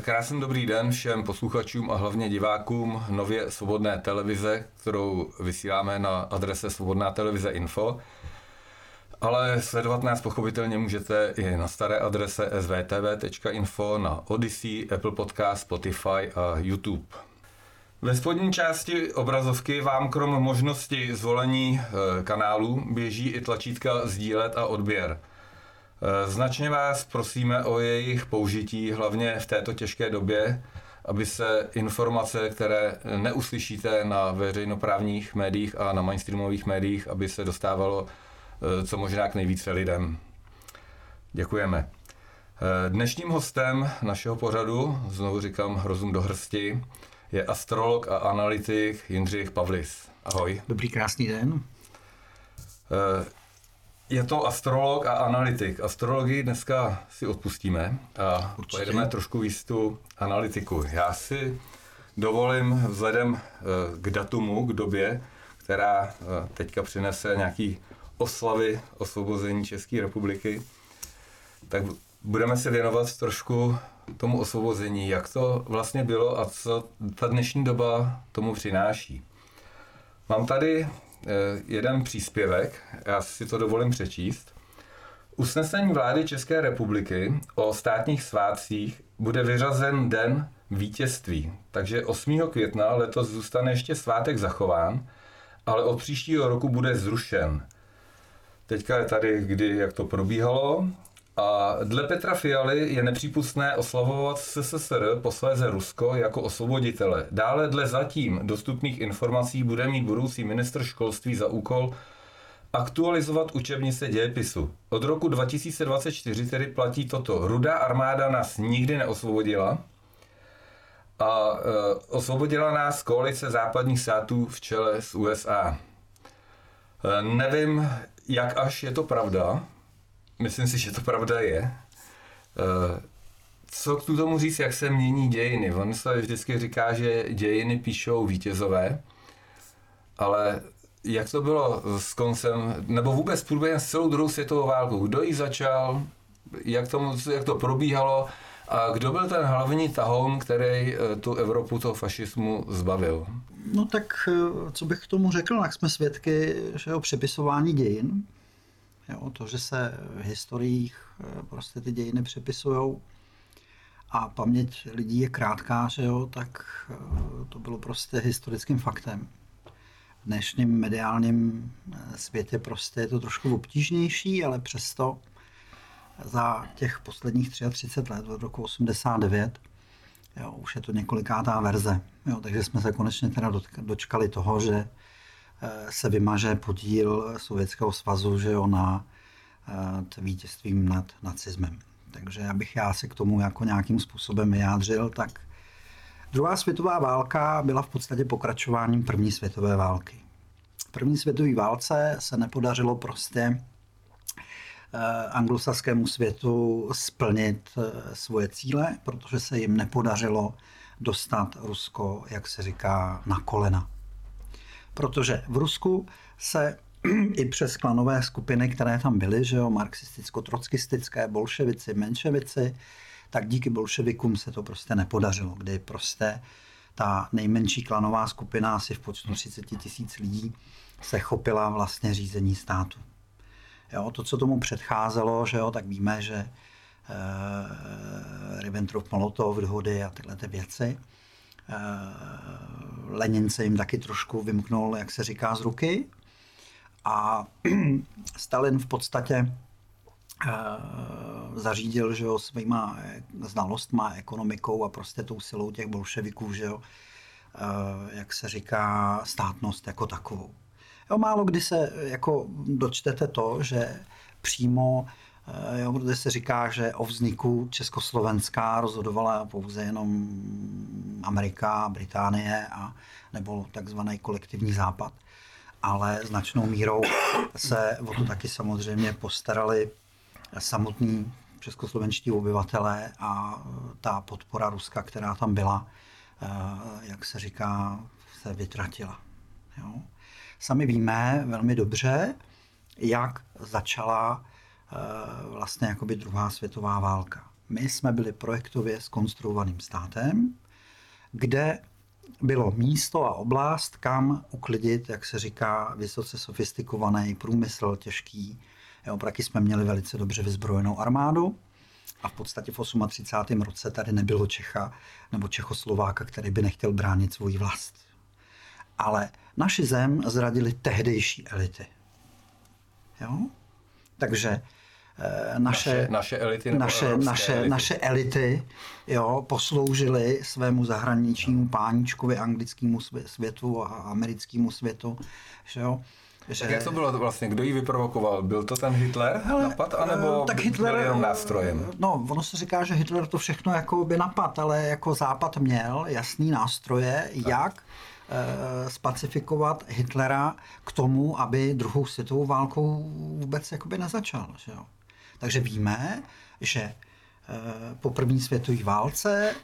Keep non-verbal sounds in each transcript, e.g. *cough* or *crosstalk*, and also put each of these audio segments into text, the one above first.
Krásný dobrý den všem posluchačům a hlavně divákům nově svobodné televize, kterou vysíláme na adrese svobodná televize info. Ale sledovat nás pochopitelně můžete i na staré adrese svtv.info, na Odyssey, Apple Podcast, Spotify a YouTube. Ve spodní části obrazovky vám krom možnosti zvolení eh, kanálu běží i tlačítka sdílet a odběr. Eh, značně vás prosíme o jejich použití, hlavně v této těžké době, aby se informace, které neuslyšíte na veřejnoprávních médiích a na mainstreamových médiích, aby se dostávalo eh, co možná k nejvíce lidem. Děkujeme. Eh, dnešním hostem našeho pořadu, znovu říkám rozum do hrsti, je astrolog a analytik Jindřich Pavlis. Ahoj. Dobrý, krásný den. Je to astrolog a analytik. Astrologii dneska si odpustíme a Určitě. pojedeme trošku víc tu analytiku. Já si dovolím vzhledem eh, k datumu, k době, která eh, teďka přinese nějaký oslavy osvobození České republiky, tak budeme se věnovat trošku tomu osvobození, jak to vlastně bylo a co ta dnešní doba tomu přináší. Mám tady jeden příspěvek, já si to dovolím přečíst. Usnesení vlády České republiky o státních svátcích bude vyřazen den vítězství, takže 8. května letos zůstane ještě svátek zachován, ale od příštího roku bude zrušen. Teďka je tady, kdy, jak to probíhalo. A dle Petra Fialy je nepřípustné oslavovat SSSR, posléze Rusko, jako osvoboditele. Dále dle zatím dostupných informací bude mít budoucí ministr školství za úkol aktualizovat učebnice dějepisu. Od roku 2024 tedy platí toto. Rudá armáda nás nikdy neosvobodila a e, osvobodila nás koalice západních států v čele s USA. E, nevím, jak až je to pravda, Myslím si, že to pravda je. Eh, co k tomu říct, jak se mění dějiny? On se vždycky říká, že dějiny píšou vítězové, ale jak to bylo s koncem, nebo vůbec průběhem s celou druhou světovou válkou? Kdo ji začal, jak, tomu, jak to probíhalo a kdo byl ten hlavní tahoun, který eh, tu Evropu toho fašismu zbavil? No tak, eh, co bych k tomu řekl, jak jsme svědky že o přepisování dějin, Jo, to, že se v historiích eh, prostě ty dějiny přepisují a paměť lidí je krátká, že jo, tak eh, to bylo prostě historickým faktem. V dnešním mediálním eh, světě prostě je to trošku obtížnější, ale přesto za těch posledních 33 let, od roku 89, jo, už je to několikátá verze. Jo, takže jsme se konečně teda dočkali toho, že se vymaže podíl Sovětského svazu že jo, na eh, vítězstvím nad nacismem. Takže abych já se k tomu jako nějakým způsobem vyjádřil, tak druhá světová válka byla v podstatě pokračováním první světové války. První světové válce se nepodařilo prostě eh, anglosaskému světu splnit svoje cíle, protože se jim nepodařilo dostat Rusko, jak se říká, na kolena protože v Rusku se *clears throat* i přes klanové skupiny, které tam byly, že jo, marxisticko-trockistické, bolševici, menševici, tak díky bolševikům se to prostě nepodařilo, kdy prostě ta nejmenší klanová skupina, asi v počtu 30 tisíc lidí, se chopila vlastně řízení státu. Jo, to, co tomu předcházelo, že jo, tak víme, že e, Ribbentrop-Molotov dohody a tyhle ty věci, Lenin se jim taky trošku vymknul, jak se říká, z ruky. A *clears throat* Stalin v podstatě eh, zařídil, že jo, svýma znalostma, ekonomikou a prostě tou silou těch bolševiků, že jo, eh, jak se říká, státnost jako takovou. Jo, málo kdy se jako dočtete to, že přímo Eh, jo, protože se říká, že o vzniku Československa rozhodovala pouze jenom Amerika, Británie a nebo takzvaný kolektivní západ. Ale značnou mírou se o to taky samozřejmě postarali samotní českoslovenští obyvatelé a ta podpora Ruska, která tam byla, eh, jak se říká, se vytratila. Jo. Sami víme velmi dobře, jak začala Eh, vlastně jakoby druhá světová válka. My jsme byli projektově skonstruovaným státem, kde bylo místo a oblast, kam uklidit, jak se říká, vysoce sofistikovaný průmysl, těžký. Jo, taky jsme měli velice dobře vyzbrojenou armádu a v podstatě v 38. roce tady nebylo Čecha nebo Čechoslováka, který by nechtěl bránit svoji vlast. Ale naši zem zradili tehdejší elity. Jo? Takže Eh, naše, naše, naše elity, naše, naše, elity. naše elity jo, posloužily svému zahraničnímu páničkovi, anglickému světu a americkému světu. Že jo. Že... Tak jak to bylo vlastně? Kdo ji vyprovokoval? Byl to ten Hitler Hele, napad, anebo tak Hitler, byl jenom nástrojem? No, ono se říká, že Hitler to všechno jako by napad, ale jako Západ měl jasný nástroje, tak. jak e, spacifikovat Hitlera k tomu, aby druhou světovou válkou vůbec jakoby nezačal. Že jo? Takže víme, že eh, po první světové válce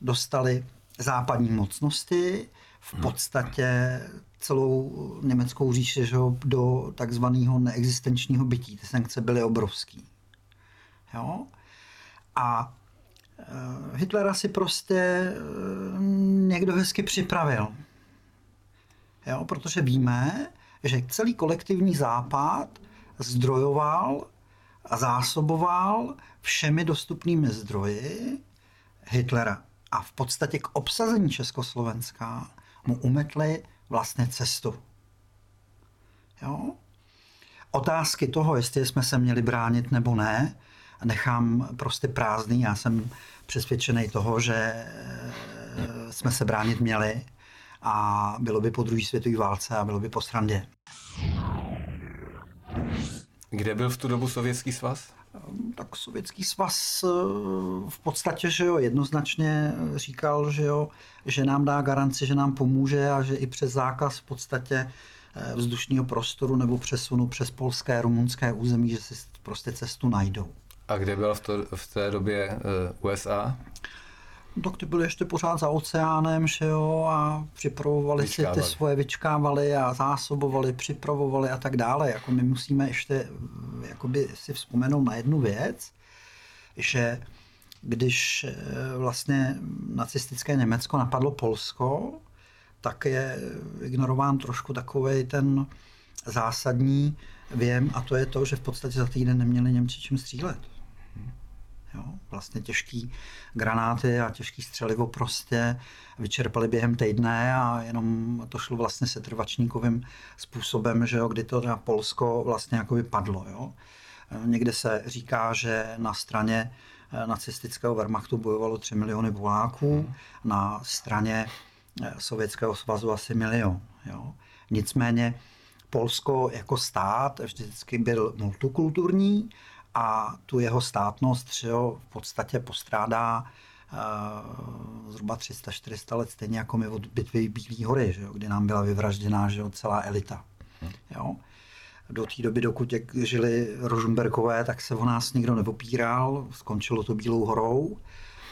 dostali západní mocnosti v hmm. podstatě celou německou říši že do takzvaného neexistenčního bytí. Ty sankce byly obrovský. Jo? A eh, Hitlera si prostě eh, někdo hezky připravil. Jo? Protože víme, že celý kolektivní západ zdrojoval a zásoboval všemi dostupnými zdroji Hitlera. A v podstatě k obsazení Československa mu umetli vlastně cestu. Jo? Otázky toho, jestli jsme se měli bránit nebo ne, nechám prostě prázdný. Já jsem přesvědčený toho, že eh, jsme se bránit měli a bylo by po druhé světové válce a bylo by po srandě. Kde byl v tu dobu Sovětský svaz? Tak Sovětský svaz eh, v podstatě, že jo, jednoznačně říkal, že jo, že nám dá garanci, že nám pomůže a že i přes zákaz v podstatě eh, vzdušního prostoru nebo přesunu přes polské, rumunské území, že si prostě cestu najdou. A kde byl v, to, v té době USA? Tak ty byli ještě pořád za oceánem, že jo, a připravovali vyčkávali. si ty svoje, vyčkávali a zásobovali, připravovali a tak dále. Jako my musíme ještě jakoby si vzpomenout na jednu věc, že když eh, vlastně nacistické Německo napadlo Polsko, tak je ignorován trošku takový ten zásadní věm a to je to, že v podstatě za týden neměli Němci čím střílet. Jo? Vlastně těžký granáty a těžký střelivo prostě vyčerpali během týdne a jenom to šlo vlastně setrvačníkovým způsobem, že jo, kdy to na Polsko vlastně jako vypadlo. Jo? Někde se říká, že na straně eh, nacistického Wehrmachtu bojovalo 3 miliony voláků, na straně eh, Sovětského svazu asi milion. Jo? Nicméně Polsko jako stát vždycky byl multikulturní a tu jeho státnost že jo, v podstatě postrádá uh, zhruba 300-400 let, stejně jako my od bitvy Bílé hory, že jo, kdy nám byla vyvražděná že jo, celá elita. Jo. Do té doby, dokud žili Rožumberkové, tak se o nás nikdo nepopíral, skončilo to Bílou horou,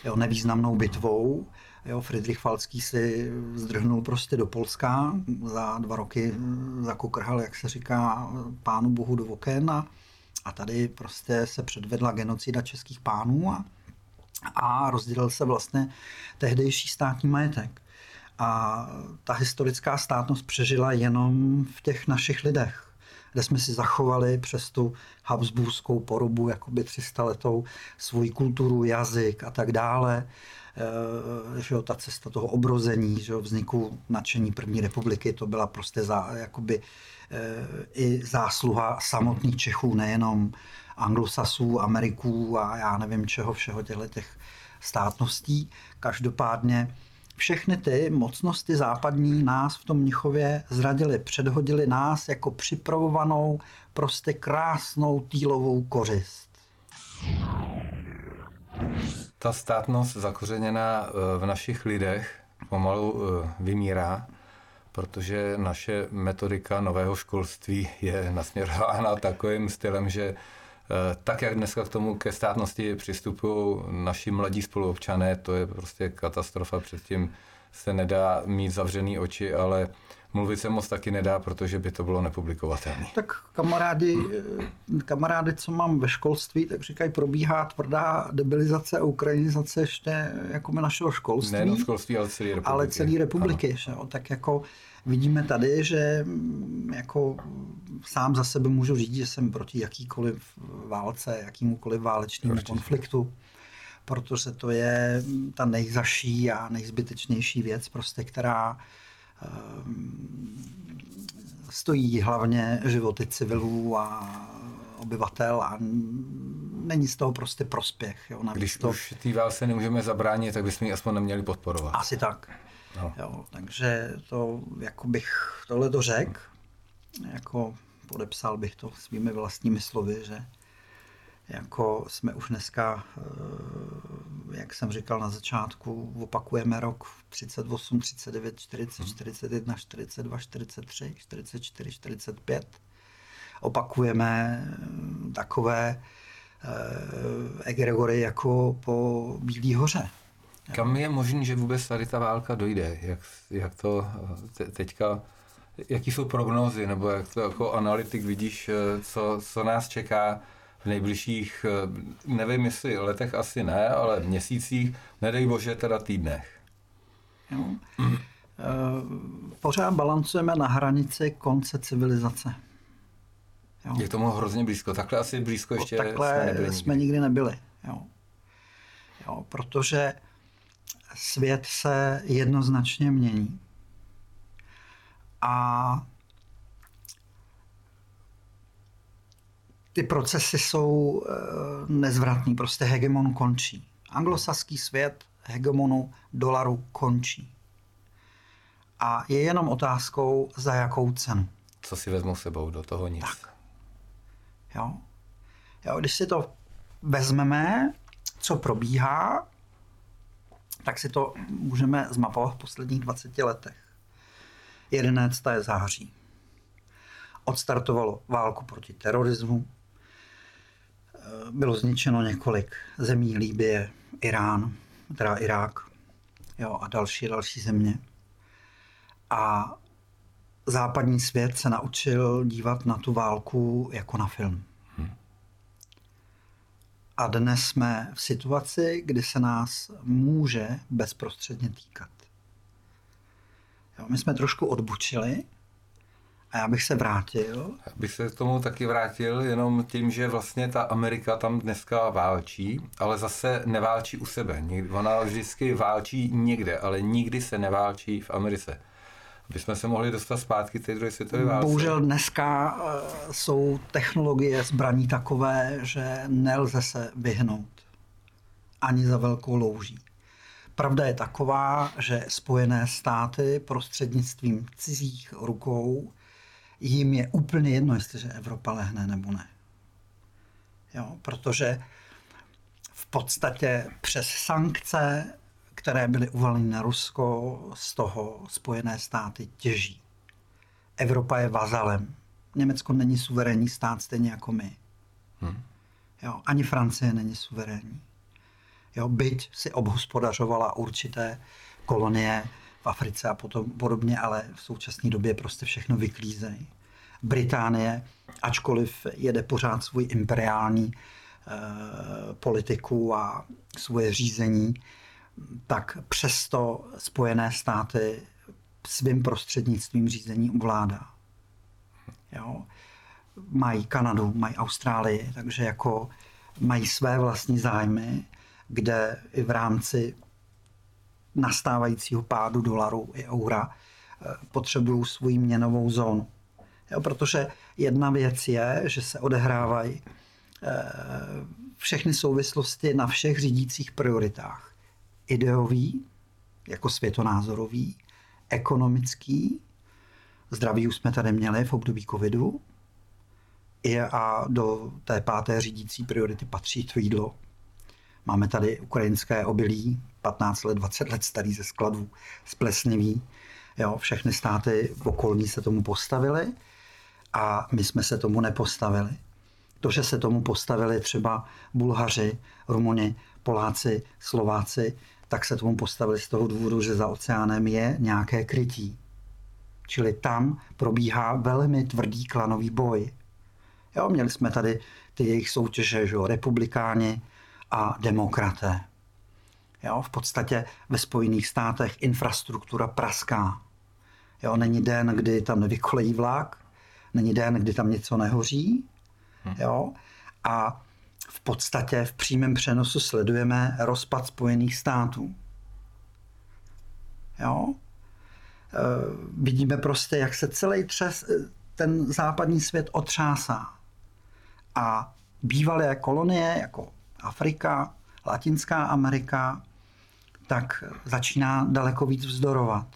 jo, nevýznamnou bitvou. Jo, Friedrich Falcký si zdrhnul prostě do Polska, za dva roky zakokrhal, jak se říká, pánu bohu do oken a a tady prostě se předvedla genocida českých pánů a, a rozdělil se vlastně tehdejší státní majetek. A ta historická státnost přežila jenom v těch našich lidech, kde jsme si zachovali přes tu habsburskou porubu, jakoby 300 letou, svoji kulturu, jazyk a tak dále. E, že jo, ta cesta toho obrození, že jo, vzniku nadšení první republiky, to byla prostě za, jakoby i zásluha samotných Čechů, nejenom anglosasů, Ameriků a já nevím čeho, všeho těchto těch státností. Každopádně všechny ty mocnosti západní nás v tom Mnichově zradili, předhodili nás jako připravovanou, prostě krásnou týlovou kořist. Ta státnost zakořeněná eh, v našich lidech pomalu eh, vymírá protože naše metodika nového školství je *laughs* nasměrována takovým stylem, že eh, tak, jak dneska k tomu ke státnosti přistupují naši mladí spoluobčané, to je prostě katastrofa. Předtím se nedá mít zavřený oči, ale mluvit se moc taky nedá, protože by to bylo nepublikovatelné. Tak kamarádi, kamarádi, co mám ve školství, tak říkají, probíhá tvrdá debilizace a ukrajinizace ještě jako našeho školství. Nejenom školství, ale celé republiky. Ale celé republiky. Že jo? Tak jako vidíme tady, že jako sám za sebe můžu říct, že jsem proti jakýkoliv válce, jakýmukoliv válečnému konfliktu protože to je ta nejzaší a nejzbytečnější věc, prostě, která stojí hlavně životy civilů a obyvatel a není z toho prostě prospěch. Jo, Když to... už té válce nemůžeme zabránit, tak bychom ji aspoň neměli podporovat. Asi tak. No. Jo, takže to, jako bych tohle to řekl, jako podepsal bych to svými vlastními slovy, že jako jsme už dneska, eh, jak jsem říkal na začátku, opakujeme rok 38, 39, 40, 41, 42, 43, 44, 45. Opakujeme eh, takové eh, egregory jako po Bílý hoře. Kam je možné, že vůbec tady ta válka dojde? Jak, jak to teďka, jaký jsou prognózy, nebo jak to jako analytik vidíš, co, co nás čeká? V nejbližších, eh, nevím jestli letech asi ne, ale měsících, nedej bože teda týdnech. Jo. Mm. Pořád balancujeme na hranici konce civilizace. Jo. Je tomu hrozně blízko. Takhle asi blízko ještě Takhle jsme, nebyli jsme nikdy. nikdy nebyli. Jo. Jo, protože svět se jednoznačně mění. A ty procesy jsou eh, nezvratný, prostě hegemon končí. Anglosaský svět hegemonu dolaru končí. A je jenom otázkou, za jakou cenu. Co si vezmu sebou do toho nic. Tak. Jo. jo. Když si to vezmeme, co probíhá, tak si to můžeme zmapovat v posledních 20 letech. 11. září. Odstartovalo válku proti terorismu, bylo zničeno několik zemí, Líbie, Irán, teda Irák jo, a další, další země. A západní svět se naučil dívat na tu válku jako na film. Hmm. A dnes jsme v situaci, kdy se nás může bezprostředně týkat. Jo, my jsme trošku odbučili, a já bych se vrátil. Já bych se k tomu taky vrátil jenom tím, že vlastně ta Amerika tam dneska válčí, ale zase neválčí u sebe. Ona vždycky válčí někde, ale nikdy se neválčí v Americe. Aby jsme se mohli dostat zpátky té druhé světové válce. Bohužel dneska eh, jsou technologie zbraní takové, že nelze se vyhnout ani za velkou louží. Pravda je taková, že Spojené státy prostřednictvím cizích rukou jim je úplně jedno, jestliže Evropa lehne nebo ne. Jo, protože v podstatě přes sankce, které byly uvaleny na Rusko, z toho Spojené státy těží. Evropa je vazalem. Německo není suverénní stát stejně jako my. Hmm. Jo, ani Francie není suverénní. Jo, byť si obhospodařovala určité kolonie v Africe a potom podobně, ale v současné době prostě všechno vyklízejí. Británie, ačkoliv jede pořád svůj imperiální eh, politiku a svoje řízení, tak přesto Spojené státy svým prostřednictvím řízení ovládá. Jo? Mají Kanadu, mají Austrálii, takže jako mají své vlastní zájmy, kde i v rámci nastávajícího pádu dolaru i eura eh, potřebují svoji měnovou zónu. Jo, protože jedna věc je, že se odehrávají eh, všechny souvislosti na všech řídících prioritách. Ideový, jako světonázorový, ekonomický, zdraví už jsme tady měli v období covidu, a do té páté řídící priority patří to jídlo. Máme tady ukrajinské obilí, 15 let, 20 let starý ze skladů, splesnivý. Jo, všechny státy okolní se tomu postavily a my jsme se tomu nepostavili. To, že se tomu postavili třeba Bulhaři, Rumuni, Poláci, Slováci, tak se tomu postavili z toho důvodu, že za oceánem je nějaké krytí. Čili tam probíhá velmi tvrdý klanový boj. Jo, měli jsme tady ty jejich soutěže, že jo, republikáni a demokraté. Jo, v podstatě ve Spojených státech infrastruktura praská. Jo, není den, kdy tam nevykolejí vlak, není den, kdy tam něco nehoří. Hm. Jo, a v podstatě v přímém přenosu sledujeme rozpad Spojených států. Jo? E, vidíme prostě, jak se celý třes, ten západní svět otřásá. A bývalé kolonie, jako Afrika, Latinská Amerika, tak začíná daleko víc vzdorovat.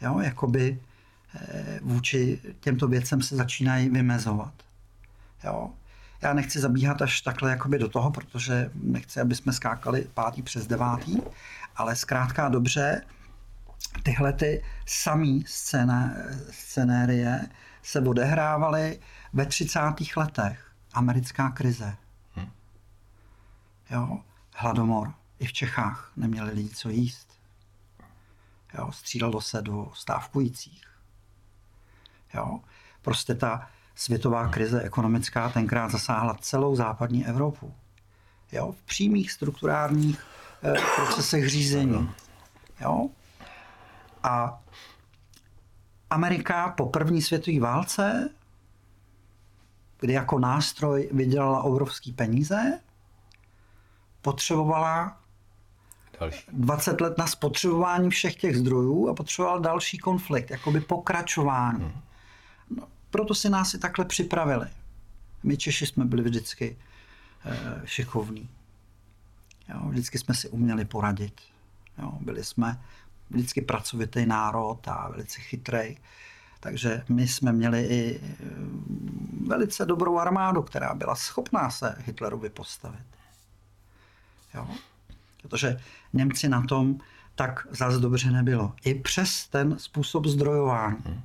Jo, jakoby eh, vůči těmto věcem se začínají vymezovat. Jo. Já nechci zabíhat až takhle jakoby do toho, protože nechci, aby jsme skákali pátý přes devátý, ale zkrátka dobře, tyhle ty samý scéna, scenérie se odehrávaly ve 30. letech. Americká krize. Hm. Jo, hladomor. I v Čechách neměli lidi co jíst. Jo, střílelo se do stávkujících. Jo, prostě ta světová krize ekonomická tenkrát zasáhla celou západní Evropu. Jo, v přímých strukturálních eh, procesech řízení. Jo? A Amerika po první světové válce, kdy jako nástroj vydělala obrovský peníze, potřebovala další. 20 let na spotřebování všech těch zdrojů a potřeboval další konflikt, jakoby pokračování. Hmm. No, proto si nás i takhle připravili. My Češi jsme byli vždycky e, šikovní. Jo, vždycky jsme si uměli poradit. Jo, byli jsme vždycky pracovitý národ a velice chytrý. Takže my jsme měli i eh, velice dobrou armádu, která byla schopná se Hitlerovi postavit. Jo? Protože Němci na tom tak zase dobře nebylo. I přes ten způsob zdrojování. Hmm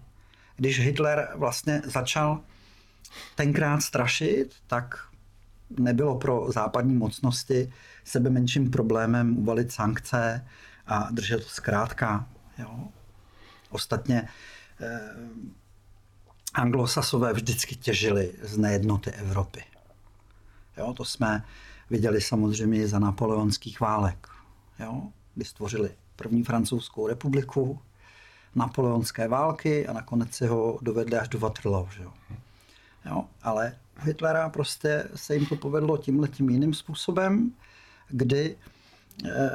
když Hitler vlastně začal tenkrát strašit, tak nebylo pro západní mocnosti sebe menším problémem uvalit sankce a držet to zkrátka. Jo. Ostatně eh, anglosasové vždycky těžili z nejednoty Evropy. Jo, to jsme viděli samozřejmě za napoleonských válek, jo, kdy stvořili první francouzskou republiku, napoleonské války a nakonec si ho dovedli až do Waterloo. Jo? Jo, ale Hitlera prostě se jim to povedlo tímhle tím jiným způsobem, kdy e,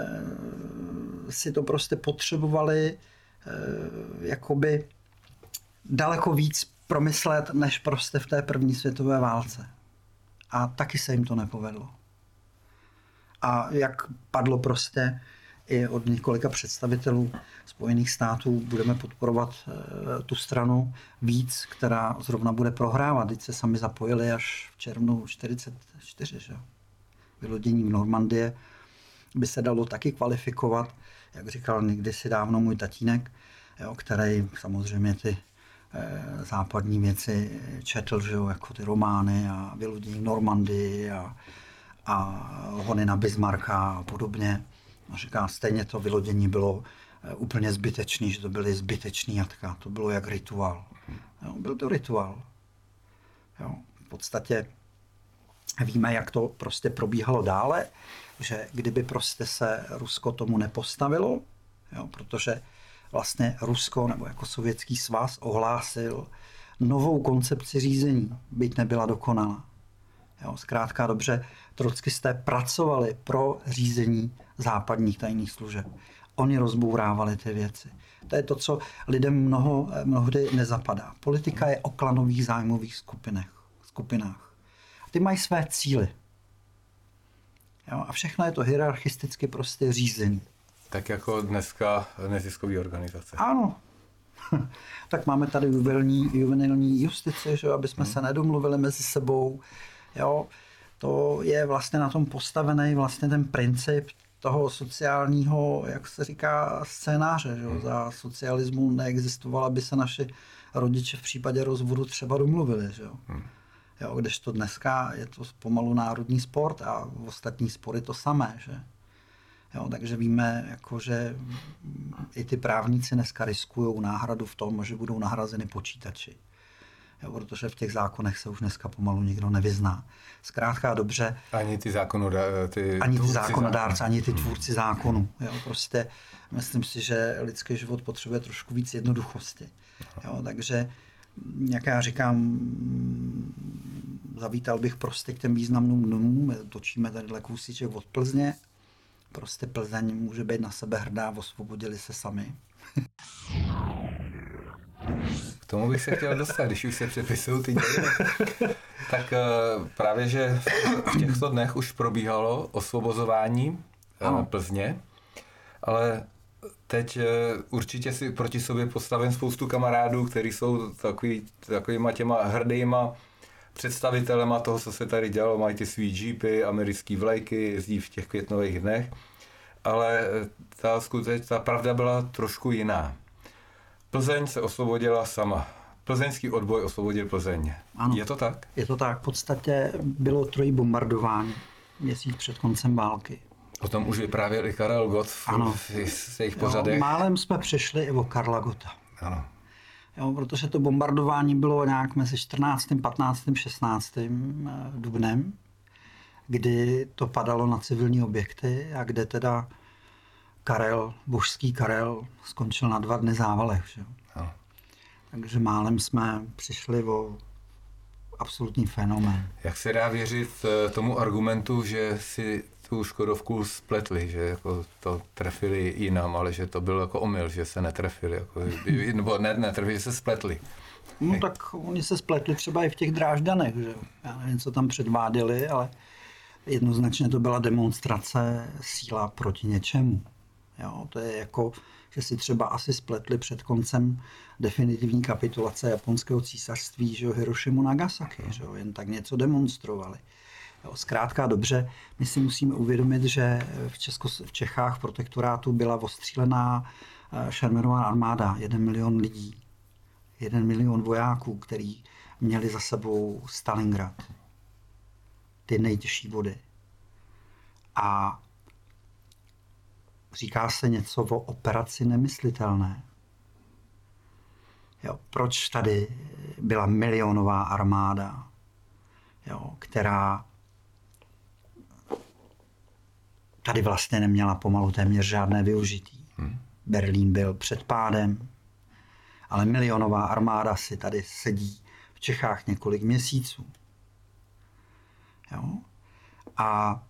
si to prostě potřebovali e, jakoby daleko víc promyslet, než prostě v té první světové válce. A taky se jim to nepovedlo. A jak padlo prostě i od několika představitelů Spojených států budeme podporovat eh, tu stranu víc, která zrovna bude prohrávat. Teď se sami zapojili až v červnu 44. Že? Vylodění v Normandie by se dalo taky kvalifikovat, jak říkal někdy si dávno můj tatínek, jo, který samozřejmě ty e, západní věci četl, že jo, jako ty romány a vylodění v Normandii a, a hony na Bismarcka a podobně. A říká, stejně to vylodění bylo eh, úplně zbytečný, že to byly zbytečný jatka. To bylo jak rituál. Jo, byl to rituál. Jo, v podstatě víme, jak to prostě probíhalo dále, že kdyby prostě se Rusko tomu nepostavilo, jo, protože vlastně Rusko nebo jako sovětský svaz ohlásil novou koncepci řízení, byť nebyla dokonalá. Jo, zkrátka dobře, trockisté pracovali pro řízení západních tajných služeb. Oni rozbourávali ty věci. To je to, co lidem mnoho, mnohdy nezapadá. Politika je o klanových zájmových skupinách. skupinách. Ty mají své cíly. Jo, a všechno je to hierarchisticky prostě řízený. Tak jako dneska neziskové organizace. Ano. *laughs* tak máme tady juvenilní, juvenilní justici, že, aby jsme hmm. se nedomluvili mezi sebou. Jo, to je vlastně na tom postavený vlastně ten princip toho sociálního, jak se říká, scénáře. Že? Hmm. Za socialismu neexistovala by se naši rodiče v případě rozvodu třeba domluvili. Že? Hmm. Jo, to dneska je to pomalu národní sport a v ostatní spory to samé. Že? Jo, takže víme, jako, že i ty právníci dneska riskují náhradu v tom, že budou nahrazeny počítači. Jo, protože v těch zákonech se už dneska pomalu nikdo nevyzná. Zkrátka dobře. Ani ty, zákonodá, ty ani ty zákonodárci, ani ty tvůrci zákonu. Jo, prostě myslím si, že lidský život potřebuje trošku víc jednoduchosti. Jo, takže jak já říkám, zavítal bych prostě k těm významným dnům. Točíme tady kousíček od Plzně. Prostě Plzeň může být na sebe hrdá, osvobodili se sami. Tomu bych se chtěl dostat, když už se přepisují ty dějiny. *laughs* tak eh, právě, že v těchto dnech už probíhalo osvobozování eh, ano. Plzně, ale teď eh, určitě si proti sobě postavím spoustu kamarádů, kteří jsou takový, takovýma těma hrdýma představitelema toho, co se tady dělalo, mají ty svý jeepy, americký vlajky, jezdí v těch květnových dnech, ale ta skuteč, ta pravda byla trošku jiná. Plzeň se osvobodila sama. Plzeňský odboj osvobodil Plzeň. Ano, je to tak? Je to tak. V podstatě bylo trojí bombardování měsíc před koncem války. O tom už vyprávěl i Karel Gott v, ano. v, jejich pořadech. Jo, málem jsme přešli i o Karla Gota. Ano. Jo, protože to bombardování bylo nějak mezi 14., 15., 16. dubnem, kdy to padalo na civilní objekty a kde teda Karel, božský Karel, skončil na dva dny závalech. Že? No. Takže málem jsme přišli o absolutní fenomén. Jak se dá věřit eh, tomu argumentu, že si tu Škodovku spletli, že jako to trefili jinam, ale že to byl jako omyl, že se netrefili, jako, *laughs* nebo ne, netrefili, že se spletli. No tak oni se spletli třeba i v těch dráždanech, že já nevím, co tam předváděli, ale jednoznačně to byla demonstrace síla proti něčemu. Jo, to je jako, že si třeba asi spletli před koncem definitivní kapitulace japonského císařství, že jo, Hirošimu Nagasaki, že jo, jen tak něco demonstrovali. Jo, zkrátka dobře, my si musíme uvědomit, že v, Česko, v Čechách protektorátu byla ostřílená eh, šermerová armáda, jeden milion lidí, jeden milion vojáků, který měli za sebou Stalingrad, ty nejtěžší vody. A říká se něco o operaci nemyslitelné. Jo, proč tady byla milionová armáda, jo, která tady vlastně neměla pomalu téměř žádné využití. Hmm. Berlín byl před pádem, ale milionová armáda si tady sedí v Čechách několik měsíců. Jo? A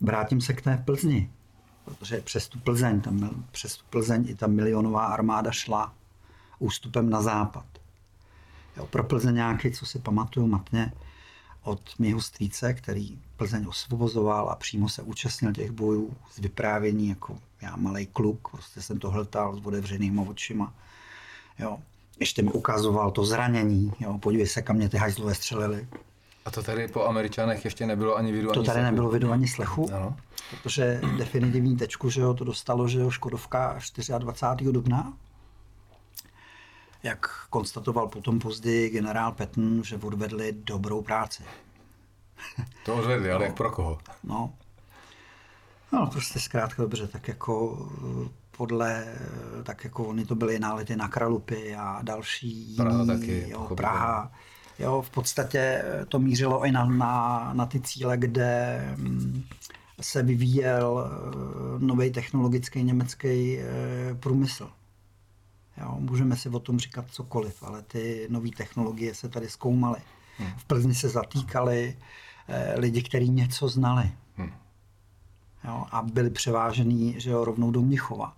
vrátím se k té Plzni protože přes tu Plzeň, tam, přes tu Plzeň i ta milionová armáda šla ústupem na západ. Jo, pro Plzeňáky, co si pamatuju matně, od mého strýce, který Plzeň osvobozoval a přímo se účastnil těch bojů z vyprávění, jako já malý kluk, prostě jsem to hltal s otevřenýma očima. Jo. Ještě mi ukazoval to zranění, jo, podívej se, kam mě ty hajzlové střelili. A to tady po Američanech ještě nebylo ani vidu, ani To tady slechu. nebylo vidu ani slechu, ano. Protože definitivní tečku, že jo, to dostalo, že jo, Škodovka 24. dubna. Jak konstatoval potom později generál Petn, že odvedli dobrou práci. To odvedli, ale no. jak pro koho? No. No, prostě zkrátka dobře, tak jako podle, tak jako oni to byly nálety na Kralupy a další jiný, Praha taky, jo, Praha. Jo, v podstatě to mířilo i na, na, na ty cíle, kde mm, se vyvíjel eh, nový technologický německý eh, průmysl. Jo, můžeme si o tom říkat cokoliv, ale ty nové technologie se tady zkoumaly. Hmm. V Plzni se zatýkali eh, lidi, kteří něco znali. Hmm. Jo, a byli převážený že jo, rovnou do Mnichova.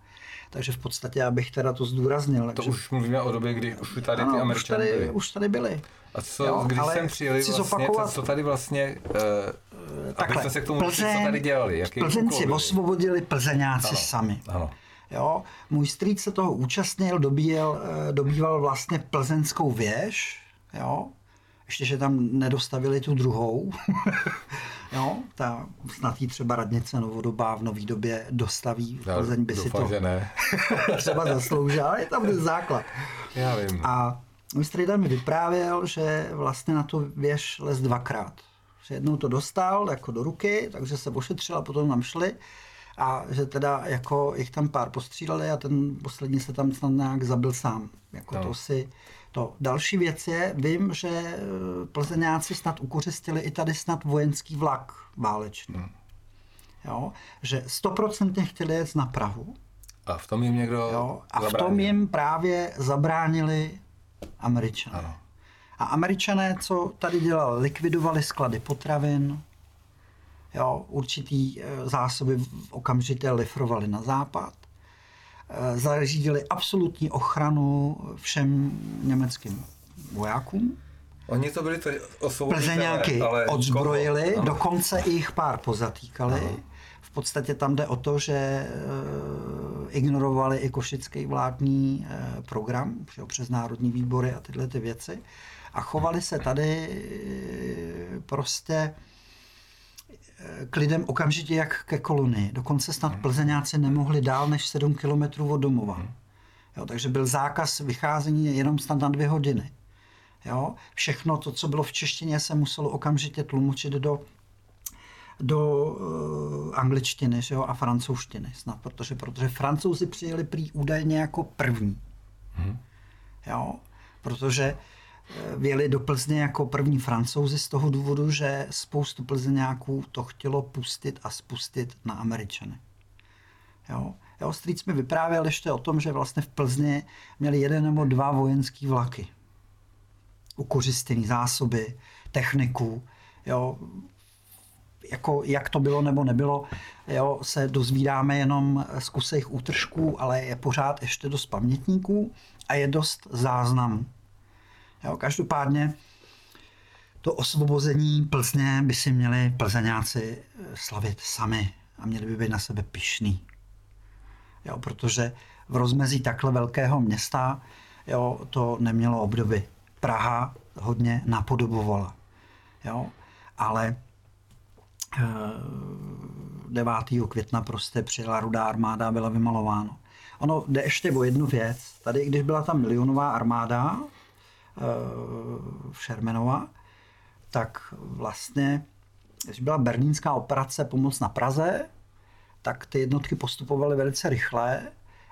Takže v podstatě já bych teda to zdůraznil. To takže... už mluvíme o době, kdy už tady ano, ty Američané byli. Už tady byli. A co, jo, když jsem přijeli vlastně, zopakovat, co, co tady vlastně, uh, takhle, se k tomu Plzeň, co tady dělali? Jaký Plzeňci osvobodili Plzeňáci ano, sami. Ano. Jo, můj strýc se toho účastnil, dobíjel, eh, dobýval vlastně plzeňskou věž, jo, ještě, že tam nedostavili tu druhou. *laughs* jo, ta snad jí třeba radnice novodobá v nový době dostaví. V Plzeň by doufám, si to ne. *laughs* třeba zasloužila, je tam ten základ. Já vím. A můj strýda mi vyprávěl, že vlastně na tu věž les dvakrát. Že jednou to dostal jako do ruky, takže se ošetřil a potom tam šli a že teda jako jich tam pár postříleli a ten poslední se tam snad nějak zabil sám. Jako no. to si, to. Další věc je, vím, že eh, plzeňáci snad ukořistili i tady snad vojenský vlak válečný. Hmm. Jo? Že stoprocentně chtěli jet na Prahu. A v tom jim někdo jo? A zabránil. v tom jim právě zabránili američané. Ano. A američané, co tady dělali, likvidovali sklady potravin, jo, určitý eh, zásoby okamžitě lifrovali na západ, zařídili absolutní ochranu všem německým vojákům. Oni to byli tady Plzeňáky ale odzbrojili, no. dokonce i jich pár pozatýkali. No. V podstatě tam jde o to, že e, ignorovali i košický vládní e, program přes národní výbory a tyhle ty věci a chovali se tady prostě k lidem okamžitě jak ke kolonii. Dokonce snad plzeňáci nemohli dál než 7 kilometrů od domova. Hmm. Jo, takže byl zákaz vycházení jenom snad na dvě hodiny. Jo? Všechno to, co bylo v češtině, se muselo okamžitě tlumočit do, do uh, angličtiny že jo? a francouzštiny snad, protože, protože francouzi přijeli prý údajně jako první. Hmm. Jo? Protože věli do Plzně jako první francouzi z toho důvodu, že spoustu plzeňáků to chtělo pustit a spustit na Američany. Jo. Jo, Strýc mi vyprávěl ještě o tom, že vlastně v Plzni měli jeden nebo dva vojenský vlaky. Ukořistěný zásoby, techniku, jo, jako jak to bylo nebo nebylo, jo, se dozvídáme jenom z kusejch útržků, ale je pořád ještě dost pamětníků a je dost záznamů. Jo, každopádně to osvobození Plzně by si měli plzeňáci eh, slavit sami a měli by být na sebe pišný. Jo, protože v rozmezí takhle velkého města jo, to nemělo obdoby. Praha hodně napodobovala. Jo, ale 9. Eh, května prostě přijela rudá armáda a byla vymalováno. Ono jde ještě o jednu věc. Tady, když byla ta milionová armáda, Šermenova, tak vlastně, když byla berlínská operace Pomoc na Praze, tak ty jednotky postupovaly velice rychle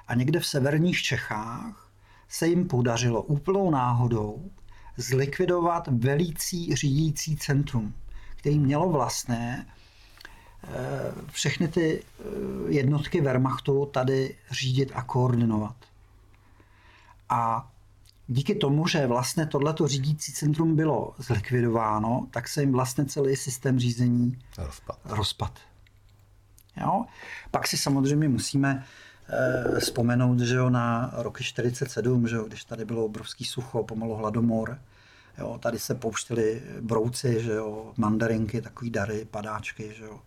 a někde v severních Čechách se jim podařilo úplnou náhodou zlikvidovat velící řídící centrum, který mělo vlastně eh, všechny ty eh, jednotky Wehrmachtu tady řídit a koordinovat. A díky tomu, že vlastně tohleto řídící centrum bylo zlikvidováno, tak se jim vlastně celý systém řízení rozpad. rozpad. Jo? Pak si samozřejmě musíme eh, vzpomenout že jo, na roky 47, že jo, když tady bylo obrovský sucho, pomalu hladomor. Jo, tady se pouštěli brouci, že jo, mandarinky, takový dary, padáčky. Že jo.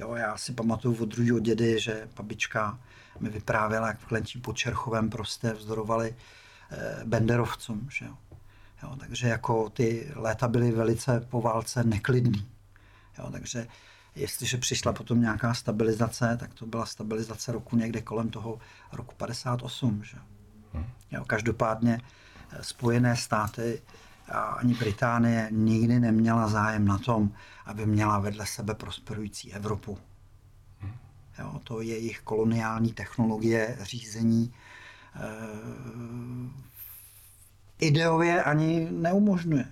Jo, já si pamatuju od druhého dědy, že babička mi vyprávěla, jak v Klenčí pod Čerchovem prostě vzdorovali benderovcům. Že jo. Jo, takže jako ty léta byly velice po válce neklidný. Jo, takže jestliže přišla potom nějaká stabilizace, tak to byla stabilizace roku někde kolem toho roku 58. Že? Jo, každopádně eh, Spojené státy a ani Británie nikdy neměla zájem na tom, aby měla vedle sebe prosperující Evropu. Jo, to je jejich koloniální technologie řízení Eh, ideově ani neumožňuje.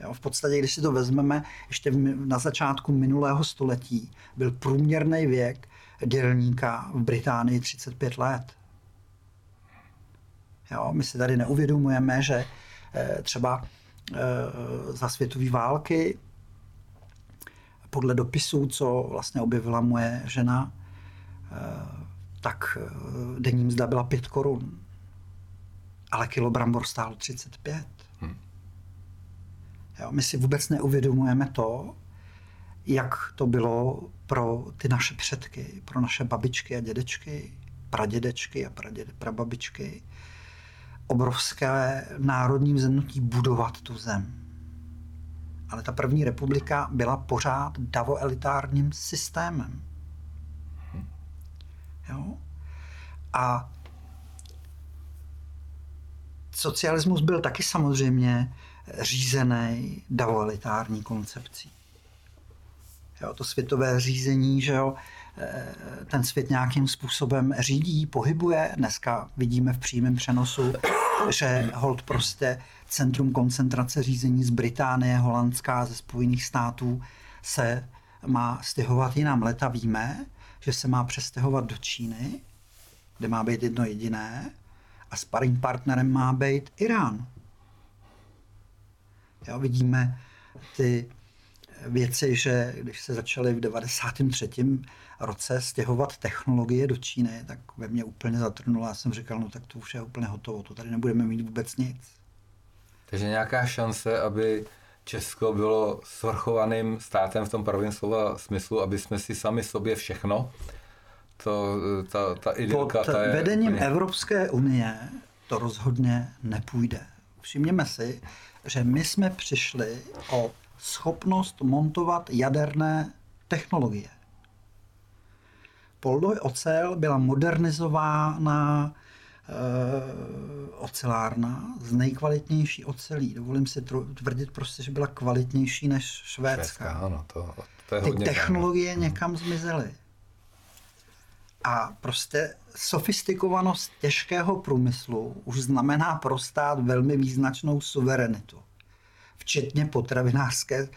Jo, v podstatě, když si to vezmeme, ještě na začátku minulého století byl průměrný věk dělníka v Británii 35 let. Jo, my si tady neuvědomujeme, že eh, třeba eh, za světové války podle dopisů, co vlastně objevila moje žena, tak eh, denní mzda byla 5 korun. Ale kilo brambor stálo 35. Hmm. Jo, my si vůbec neuvědomujeme to, jak to bylo pro ty naše předky, pro naše babičky a dědečky, pradědečky a praděd, prababičky. Obrovské národní vzenutí budovat tu zem. Ale ta první republika byla pořád davoelitárním systémem. Jo? A socialismus byl taky samozřejmě řízený davoalitární koncepcí. Jo, to světové řízení, že jo, ten svět nějakým způsobem řídí, pohybuje. Dneska vidíme v přímém přenosu, že hold prostě centrum koncentrace řízení z Británie, Holandská, ze Spojených států se má stěhovat jinam. Leta víme, že se má přestěhovat do Číny, kde má být jedno jediné, a sparring partnerem má být Irán. Jo, vidíme ty věci, že když se začaly v 93. roce stěhovat technologie do Číny, tak ve mně úplně zatrnulo. Já jsem říkal, no tak to už je úplně hotovo, to tady nebudeme mít vůbec nic. Takže nějaká šance, aby Česko bylo svrchovaným státem v tom pravém slova smyslu, aby jsme si sami sobě všechno, to, ta, ta idylka, Pod ta je vedením úplně... Evropské unie to rozhodně nepůjde. Všimněme si, že my jsme přišli o schopnost montovat jaderné technologie. Poldoj ocel byla modernizována ocelárna z nejkvalitnější ocelí. Dovolím si tvrdit prostě, že byla kvalitnější než švédská. švédská ano, to, to je Ty hodně technologie tam. někam zmizely. A prostě sofistikovanost těžkého průmyslu už znamená pro stát velmi význačnou suverenitu včetně potravinářské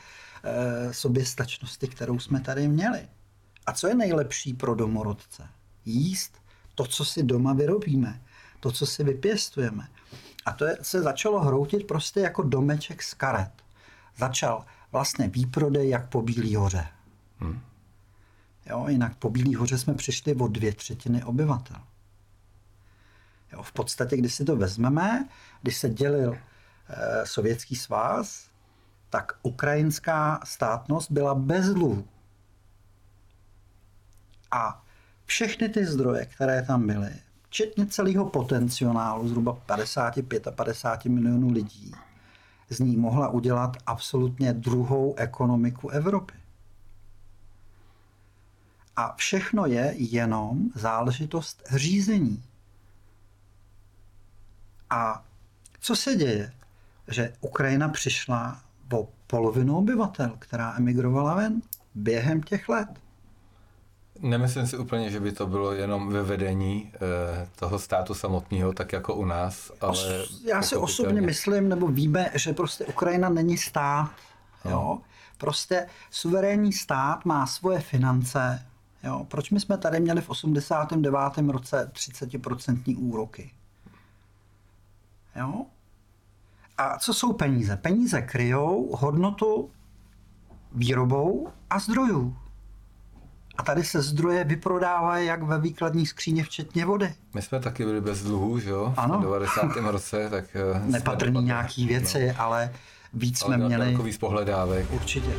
e, soběstačnosti, kterou jsme tady měli. A co je nejlepší pro domorodce? Jíst to, co si doma vyrobíme, to, co si vypěstujeme. A to je, se začalo hroutit prostě jako domeček z karet. Začal vlastně výprodej jak po Bílý hoře. Hmm. Jo, jinak po Bílý hoře jsme přišli o dvě třetiny obyvatel. Jo, v podstatě, když si to vezmeme, když se dělil Eh, Sovětský svaz, tak ukrajinská státnost byla bez dluhu. A všechny ty zdroje, které tam byly, včetně celého potenciálu, zhruba 55 a 50 milionů lidí, z ní mohla udělat absolutně druhou ekonomiku Evropy. A všechno je jenom záležitost řízení. A co se děje? že Ukrajina přišla o polovinu obyvatel, která emigrovala ven během těch let. Nemyslím si úplně, že by to bylo jenom ve vedení e, toho státu samotného, tak jako u nás, ale... Já si osobně myslím, nebo víme, že prostě Ukrajina není stát, no. jo. Prostě suverénní stát má svoje finance, jo. Proč my jsme tady měli v 89. roce 30% úroky? Jo? A co jsou peníze? Peníze kryjou hodnotu výrobou a zdrojů. A tady se zdroje vyprodávají jak ve výkladní skříně, včetně vody. My jsme taky byli bez dluhů, že jo? Ano. V 90. roce, tak... Eh, Nepatrný nějaký věci, no. ale víc ale jsme měli... Určitě.